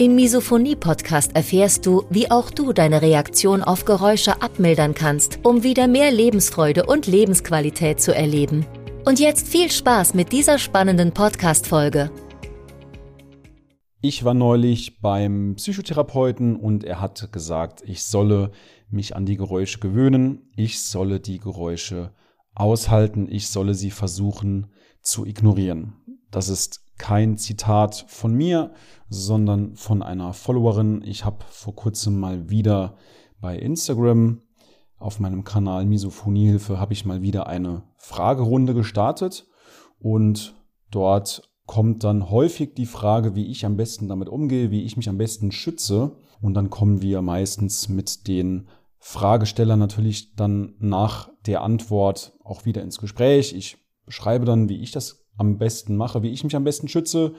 Im Misophonie-Podcast erfährst du, wie auch du deine Reaktion auf Geräusche abmildern kannst, um wieder mehr Lebensfreude und Lebensqualität zu erleben. Und jetzt viel Spaß mit dieser spannenden Podcast-Folge. Ich war neulich beim Psychotherapeuten und er hat gesagt, ich solle mich an die Geräusche gewöhnen, ich solle die Geräusche aushalten, ich solle sie versuchen zu ignorieren. Das ist kein Zitat von mir, sondern von einer Followerin. Ich habe vor kurzem mal wieder bei Instagram auf meinem Kanal Misophoniehilfe habe ich mal wieder eine Fragerunde gestartet und dort kommt dann häufig die Frage, wie ich am besten damit umgehe, wie ich mich am besten schütze und dann kommen wir meistens mit den Fragestellern natürlich dann nach der Antwort auch wieder ins Gespräch. Ich beschreibe dann, wie ich das am besten mache, wie ich mich am besten schütze.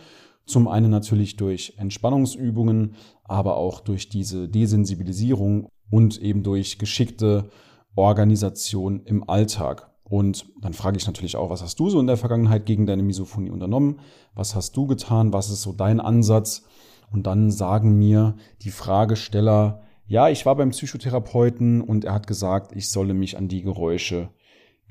Zum einen natürlich durch Entspannungsübungen, aber auch durch diese Desensibilisierung und eben durch geschickte Organisation im Alltag. Und dann frage ich natürlich auch, was hast du so in der Vergangenheit gegen deine Misophonie unternommen? Was hast du getan? Was ist so dein Ansatz? Und dann sagen mir die Fragesteller, ja, ich war beim Psychotherapeuten und er hat gesagt, ich solle mich an die Geräusche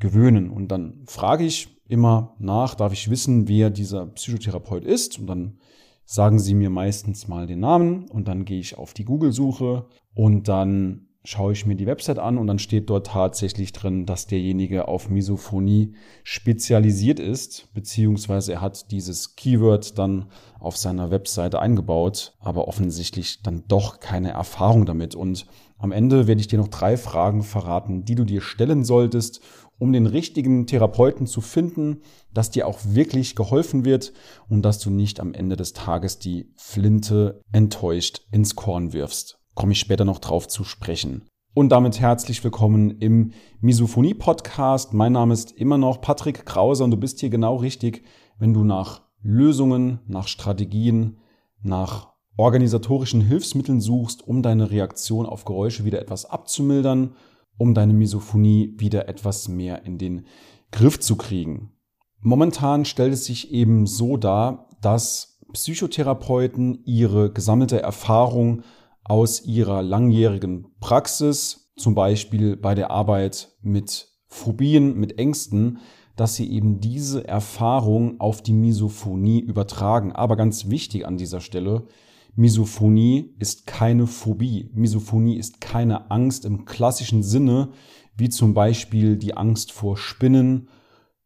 gewöhnen. Und dann frage ich immer nach, darf ich wissen, wer dieser Psychotherapeut ist? Und dann sagen sie mir meistens mal den Namen und dann gehe ich auf die Google-Suche und dann schaue ich mir die Website an und dann steht dort tatsächlich drin, dass derjenige auf Misophonie spezialisiert ist, beziehungsweise er hat dieses Keyword dann auf seiner Webseite eingebaut, aber offensichtlich dann doch keine Erfahrung damit. Und am Ende werde ich dir noch drei Fragen verraten, die du dir stellen solltest, um den richtigen Therapeuten zu finden, dass dir auch wirklich geholfen wird und dass du nicht am Ende des Tages die Flinte enttäuscht ins Korn wirfst komme ich später noch drauf zu sprechen. Und damit herzlich willkommen im Misophonie Podcast. Mein Name ist immer noch Patrick Krause und du bist hier genau richtig, wenn du nach Lösungen, nach Strategien, nach organisatorischen Hilfsmitteln suchst, um deine Reaktion auf Geräusche wieder etwas abzumildern, um deine Misophonie wieder etwas mehr in den Griff zu kriegen. Momentan stellt es sich eben so dar, dass Psychotherapeuten ihre gesammelte Erfahrung aus ihrer langjährigen Praxis, zum Beispiel bei der Arbeit mit Phobien, mit Ängsten, dass sie eben diese Erfahrung auf die Misophonie übertragen. Aber ganz wichtig an dieser Stelle, Misophonie ist keine Phobie. Misophonie ist keine Angst im klassischen Sinne, wie zum Beispiel die Angst vor Spinnen,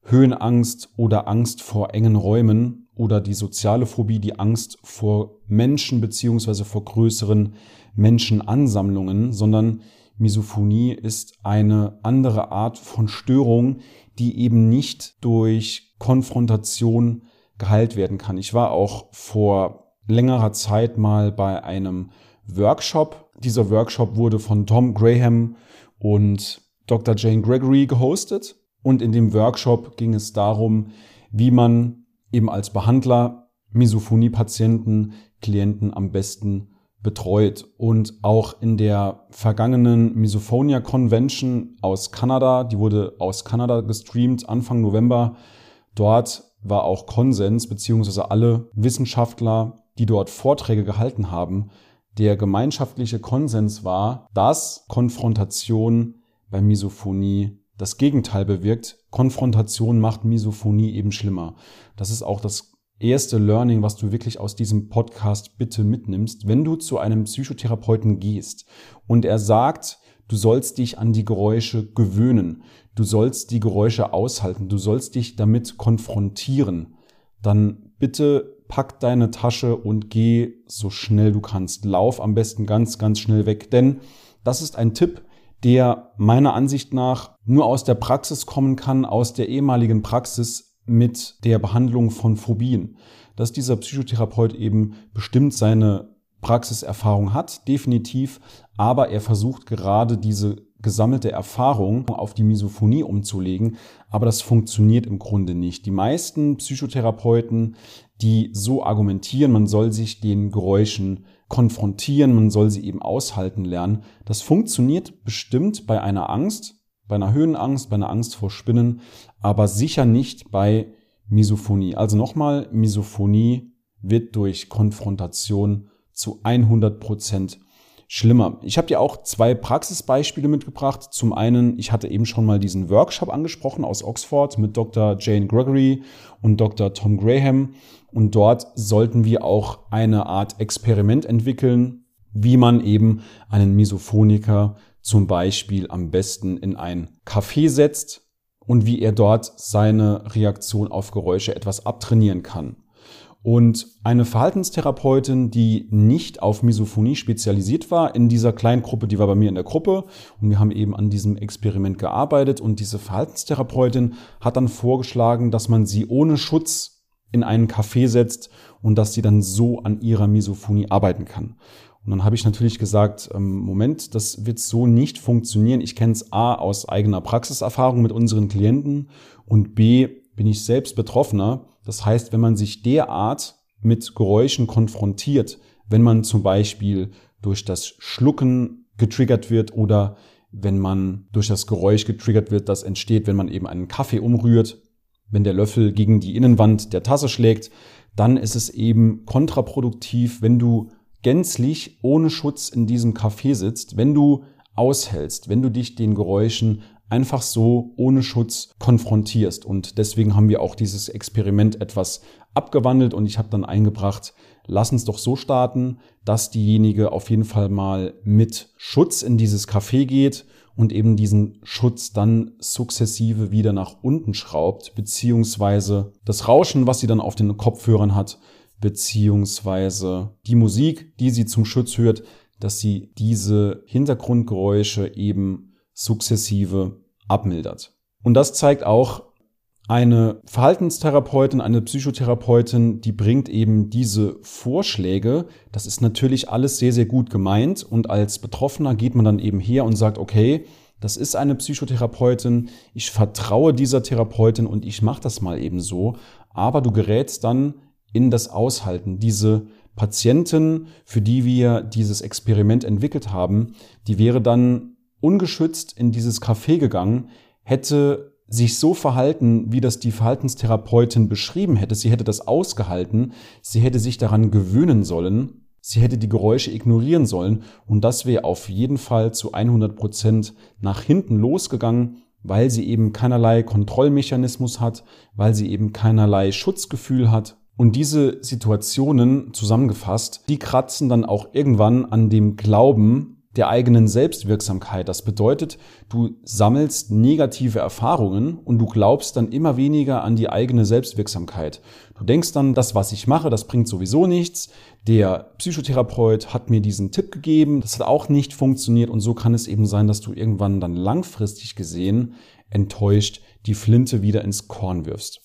Höhenangst oder Angst vor engen Räumen, oder die soziale Phobie, die Angst vor Menschen beziehungsweise vor größeren Menschenansammlungen, sondern Misophonie ist eine andere Art von Störung, die eben nicht durch Konfrontation geheilt werden kann. Ich war auch vor längerer Zeit mal bei einem Workshop. Dieser Workshop wurde von Tom Graham und Dr. Jane Gregory gehostet. Und in dem Workshop ging es darum, wie man eben als Behandler Misophonie-Patienten, Klienten am besten betreut. Und auch in der vergangenen Misophonia Convention aus Kanada, die wurde aus Kanada gestreamt Anfang November, dort war auch Konsens, beziehungsweise alle Wissenschaftler, die dort Vorträge gehalten haben, der gemeinschaftliche Konsens war, dass Konfrontation bei Misophonie das Gegenteil bewirkt. Konfrontation macht Misophonie eben schlimmer. Das ist auch das erste Learning, was du wirklich aus diesem Podcast bitte mitnimmst. Wenn du zu einem Psychotherapeuten gehst und er sagt, du sollst dich an die Geräusche gewöhnen, du sollst die Geräusche aushalten, du sollst dich damit konfrontieren, dann bitte pack deine Tasche und geh so schnell du kannst. Lauf am besten ganz, ganz schnell weg, denn das ist ein Tipp, der meiner Ansicht nach nur aus der Praxis kommen kann, aus der ehemaligen Praxis mit der Behandlung von Phobien. Dass dieser Psychotherapeut eben bestimmt seine Praxiserfahrung hat, definitiv, aber er versucht gerade diese gesammelte Erfahrung auf die Misophonie umzulegen, aber das funktioniert im Grunde nicht. Die meisten Psychotherapeuten, die so argumentieren, man soll sich den Geräuschen konfrontieren, man soll sie eben aushalten lernen, das funktioniert bestimmt bei einer Angst, bei einer Höhenangst, bei einer Angst vor Spinnen, aber sicher nicht bei Misophonie. Also nochmal, Misophonie wird durch Konfrontation zu 100 Prozent schlimmer. Ich habe dir auch zwei Praxisbeispiele mitgebracht. Zum einen, ich hatte eben schon mal diesen Workshop angesprochen aus Oxford mit Dr. Jane Gregory und Dr. Tom Graham. Und dort sollten wir auch eine Art Experiment entwickeln, wie man eben einen Misophoniker zum Beispiel am besten in ein Café setzt und wie er dort seine Reaktion auf Geräusche etwas abtrainieren kann. Und eine Verhaltenstherapeutin, die nicht auf Misophonie spezialisiert war, in dieser kleinen Gruppe, die war bei mir in der Gruppe und wir haben eben an diesem Experiment gearbeitet und diese Verhaltenstherapeutin hat dann vorgeschlagen, dass man sie ohne Schutz in einen Café setzt und dass sie dann so an ihrer Misophonie arbeiten kann. Und dann habe ich natürlich gesagt, ähm, Moment, das wird so nicht funktionieren. Ich kenne es A aus eigener Praxiserfahrung mit unseren Klienten und B bin ich selbst Betroffener das heißt, wenn man sich derart mit Geräuschen konfrontiert, wenn man zum Beispiel durch das Schlucken getriggert wird oder wenn man durch das Geräusch getriggert wird, das entsteht, wenn man eben einen Kaffee umrührt, wenn der Löffel gegen die Innenwand der Tasse schlägt, dann ist es eben kontraproduktiv, wenn du gänzlich ohne Schutz in diesem Café sitzt, wenn du aushältst, wenn du dich den Geräuschen einfach so ohne Schutz konfrontierst. Und deswegen haben wir auch dieses Experiment etwas abgewandelt und ich habe dann eingebracht, lass uns doch so starten, dass diejenige auf jeden Fall mal mit Schutz in dieses Café geht und eben diesen Schutz dann sukzessive wieder nach unten schraubt, beziehungsweise das Rauschen, was sie dann auf den Kopfhörern hat, beziehungsweise die Musik, die sie zum Schutz hört, dass sie diese Hintergrundgeräusche eben sukzessive abmildert. Und das zeigt auch, eine Verhaltenstherapeutin, eine Psychotherapeutin, die bringt eben diese Vorschläge. Das ist natürlich alles sehr, sehr gut gemeint. Und als Betroffener geht man dann eben her und sagt, okay, das ist eine Psychotherapeutin, ich vertraue dieser Therapeutin und ich mache das mal eben so. Aber du gerätst dann in das Aushalten. Diese Patientin, für die wir dieses Experiment entwickelt haben, die wäre dann ungeschützt in dieses Café gegangen, hätte sich so verhalten, wie das die Verhaltenstherapeutin beschrieben hätte. Sie hätte das ausgehalten, sie hätte sich daran gewöhnen sollen, sie hätte die Geräusche ignorieren sollen und das wäre auf jeden Fall zu 100 Prozent nach hinten losgegangen, weil sie eben keinerlei Kontrollmechanismus hat, weil sie eben keinerlei Schutzgefühl hat. Und diese Situationen zusammengefasst, die kratzen dann auch irgendwann an dem Glauben, der eigenen Selbstwirksamkeit. Das bedeutet, du sammelst negative Erfahrungen und du glaubst dann immer weniger an die eigene Selbstwirksamkeit. Du denkst dann, das, was ich mache, das bringt sowieso nichts. Der Psychotherapeut hat mir diesen Tipp gegeben, das hat auch nicht funktioniert und so kann es eben sein, dass du irgendwann dann langfristig gesehen enttäuscht die Flinte wieder ins Korn wirfst.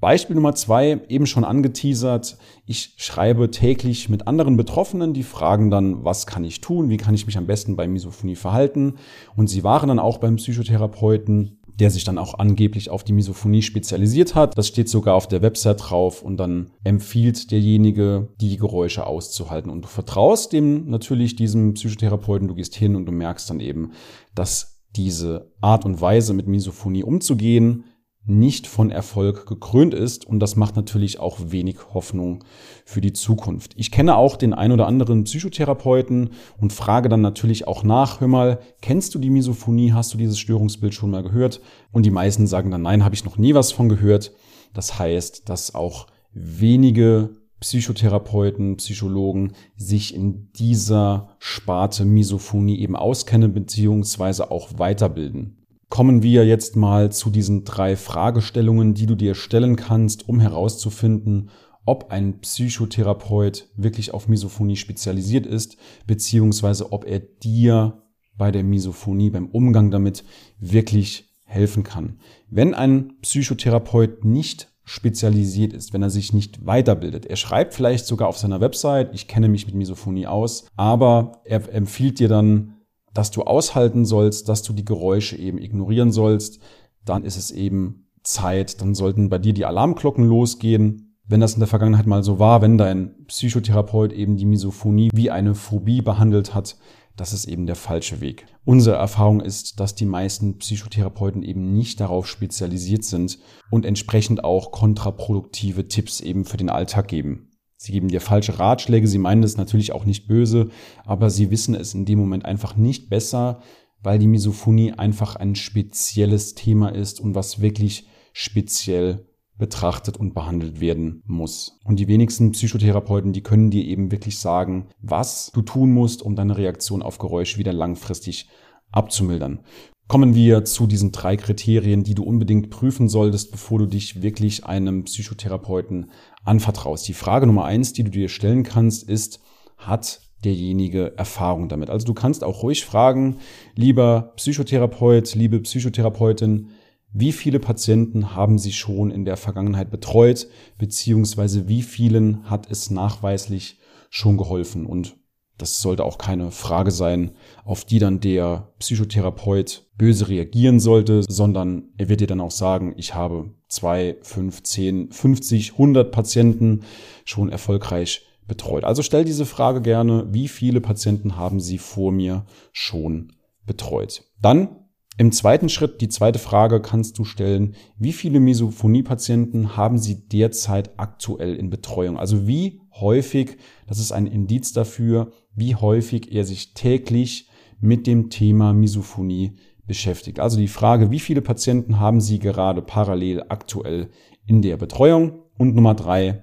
Beispiel Nummer zwei, eben schon angeteasert. Ich schreibe täglich mit anderen Betroffenen, die fragen dann, was kann ich tun? Wie kann ich mich am besten bei Misophonie verhalten? Und sie waren dann auch beim Psychotherapeuten, der sich dann auch angeblich auf die Misophonie spezialisiert hat. Das steht sogar auf der Website drauf und dann empfiehlt derjenige, die Geräusche auszuhalten. Und du vertraust dem natürlich diesem Psychotherapeuten, du gehst hin und du merkst dann eben, dass diese Art und Weise mit Misophonie umzugehen nicht von Erfolg gekrönt ist und das macht natürlich auch wenig Hoffnung für die Zukunft. Ich kenne auch den ein oder anderen Psychotherapeuten und frage dann natürlich auch nach, hör mal, kennst du die Misophonie, hast du dieses Störungsbild schon mal gehört? Und die meisten sagen dann, nein, habe ich noch nie was von gehört. Das heißt, dass auch wenige Psychotherapeuten, Psychologen sich in dieser Sparte Misophonie eben auskennen beziehungsweise auch weiterbilden kommen wir jetzt mal zu diesen drei Fragestellungen, die du dir stellen kannst, um herauszufinden, ob ein Psychotherapeut wirklich auf Misophonie spezialisiert ist, beziehungsweise ob er dir bei der Misophonie, beim Umgang damit wirklich helfen kann. Wenn ein Psychotherapeut nicht spezialisiert ist, wenn er sich nicht weiterbildet. Er schreibt vielleicht sogar auf seiner Website, ich kenne mich mit Misophonie aus, aber er empfiehlt dir dann, dass du aushalten sollst, dass du die Geräusche eben ignorieren sollst, dann ist es eben Zeit, dann sollten bei dir die Alarmglocken losgehen. Wenn das in der Vergangenheit mal so war, wenn dein Psychotherapeut eben die Misophonie wie eine Phobie behandelt hat, das ist eben der falsche Weg. Unsere Erfahrung ist, dass die meisten Psychotherapeuten eben nicht darauf spezialisiert sind und entsprechend auch kontraproduktive Tipps eben für den Alltag geben. Sie geben dir falsche Ratschläge, sie meinen es natürlich auch nicht böse, aber sie wissen es in dem Moment einfach nicht besser, weil die Misophonie einfach ein spezielles Thema ist und was wirklich speziell betrachtet und behandelt werden muss. Und die wenigsten Psychotherapeuten, die können dir eben wirklich sagen, was du tun musst, um deine Reaktion auf Geräusche wieder langfristig abzumildern. Kommen wir zu diesen drei Kriterien, die du unbedingt prüfen solltest, bevor du dich wirklich einem Psychotherapeuten anvertraust. Die Frage Nummer eins, die du dir stellen kannst, ist, hat derjenige Erfahrung damit? Also du kannst auch ruhig fragen, lieber Psychotherapeut, liebe Psychotherapeutin, wie viele Patienten haben Sie schon in der Vergangenheit betreut, beziehungsweise wie vielen hat es nachweislich schon geholfen? Und das sollte auch keine Frage sein, auf die dann der Psychotherapeut böse reagieren sollte, sondern er wird dir dann auch sagen, ich habe zwei, fünf, zehn, 50, 100 Patienten schon erfolgreich betreut. Also stell diese Frage gerne, wie viele Patienten haben Sie vor mir schon betreut? Dann im zweiten Schritt, die zweite Frage kannst du stellen, wie viele Misophonie-Patienten haben Sie derzeit aktuell in Betreuung? Also wie häufig, das ist ein Indiz dafür, wie häufig er sich täglich mit dem Thema Misophonie beschäftigt. Also die Frage, wie viele Patienten haben Sie gerade parallel aktuell in der Betreuung? Und Nummer drei,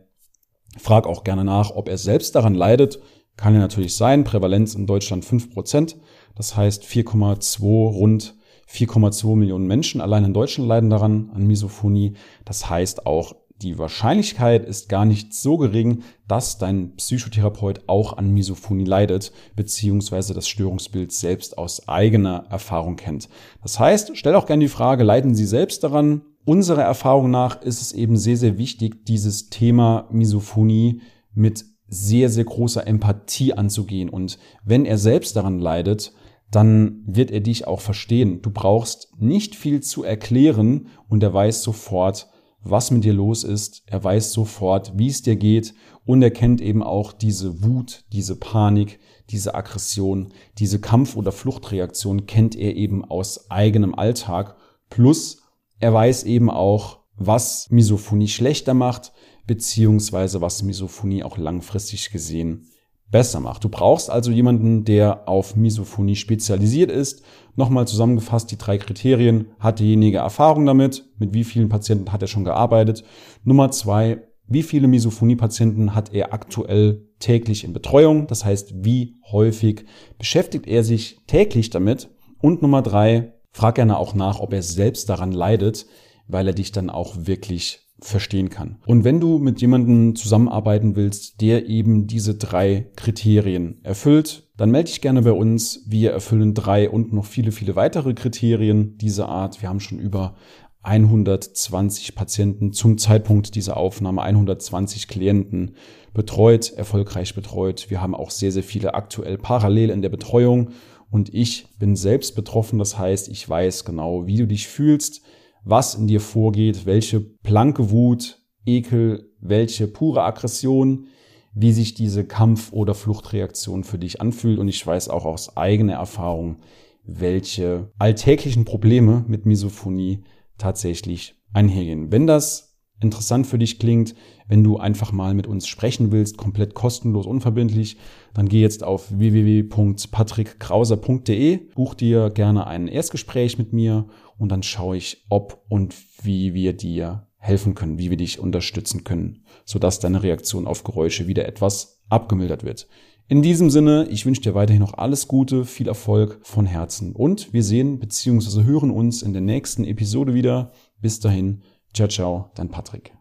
frag auch gerne nach, ob er selbst daran leidet. Kann ja natürlich sein, Prävalenz in Deutschland fünf Prozent. Das heißt 4,2 rund 4,2 Millionen Menschen allein in Deutschland leiden daran an Misophonie. Das heißt auch, die Wahrscheinlichkeit ist gar nicht so gering, dass dein Psychotherapeut auch an Misophonie leidet, beziehungsweise das Störungsbild selbst aus eigener Erfahrung kennt. Das heißt, stell auch gerne die Frage, leiden Sie selbst daran? Unserer Erfahrung nach ist es eben sehr, sehr wichtig, dieses Thema Misophonie mit sehr, sehr großer Empathie anzugehen. Und wenn er selbst daran leidet, dann wird er dich auch verstehen. Du brauchst nicht viel zu erklären und er weiß sofort, was mit dir los ist. Er weiß sofort, wie es dir geht und er kennt eben auch diese Wut, diese Panik, diese Aggression, diese Kampf- oder Fluchtreaktion kennt er eben aus eigenem Alltag. Plus er weiß eben auch, was Misophonie schlechter macht, beziehungsweise was Misophonie auch langfristig gesehen besser macht. Du brauchst also jemanden, der auf Misophonie spezialisiert ist. Nochmal zusammengefasst die drei Kriterien. Hat derjenige Erfahrung damit? Mit wie vielen Patienten hat er schon gearbeitet? Nummer zwei, wie viele Misophonie-Patienten hat er aktuell täglich in Betreuung? Das heißt, wie häufig beschäftigt er sich täglich damit? Und Nummer drei, frag gerne auch nach, ob er selbst daran leidet, weil er dich dann auch wirklich verstehen kann. Und wenn du mit jemandem zusammenarbeiten willst, der eben diese drei Kriterien erfüllt, dann melde dich gerne bei uns. Wir erfüllen drei und noch viele, viele weitere Kriterien dieser Art. Wir haben schon über 120 Patienten zum Zeitpunkt dieser Aufnahme, 120 Klienten betreut, erfolgreich betreut. Wir haben auch sehr, sehr viele aktuell parallel in der Betreuung und ich bin selbst betroffen. Das heißt, ich weiß genau, wie du dich fühlst, was in dir vorgeht, welche blanke Wut, Ekel, welche pure Aggression, wie sich diese Kampf- oder Fluchtreaktion für dich anfühlt. Und ich weiß auch aus eigener Erfahrung, welche alltäglichen Probleme mit Misophonie tatsächlich einhergehen. Wenn das interessant für dich klingt, wenn du einfach mal mit uns sprechen willst, komplett kostenlos, unverbindlich, dann geh jetzt auf www.patrickkrauser.de, buch dir gerne ein Erstgespräch mit mir und dann schaue ich, ob und wie wir dir helfen können, wie wir dich unterstützen können, sodass deine Reaktion auf Geräusche wieder etwas abgemildert wird. In diesem Sinne, ich wünsche dir weiterhin noch alles Gute, viel Erfolg von Herzen und wir sehen bzw. hören uns in der nächsten Episode wieder. Bis dahin, ciao, ciao, dein Patrick.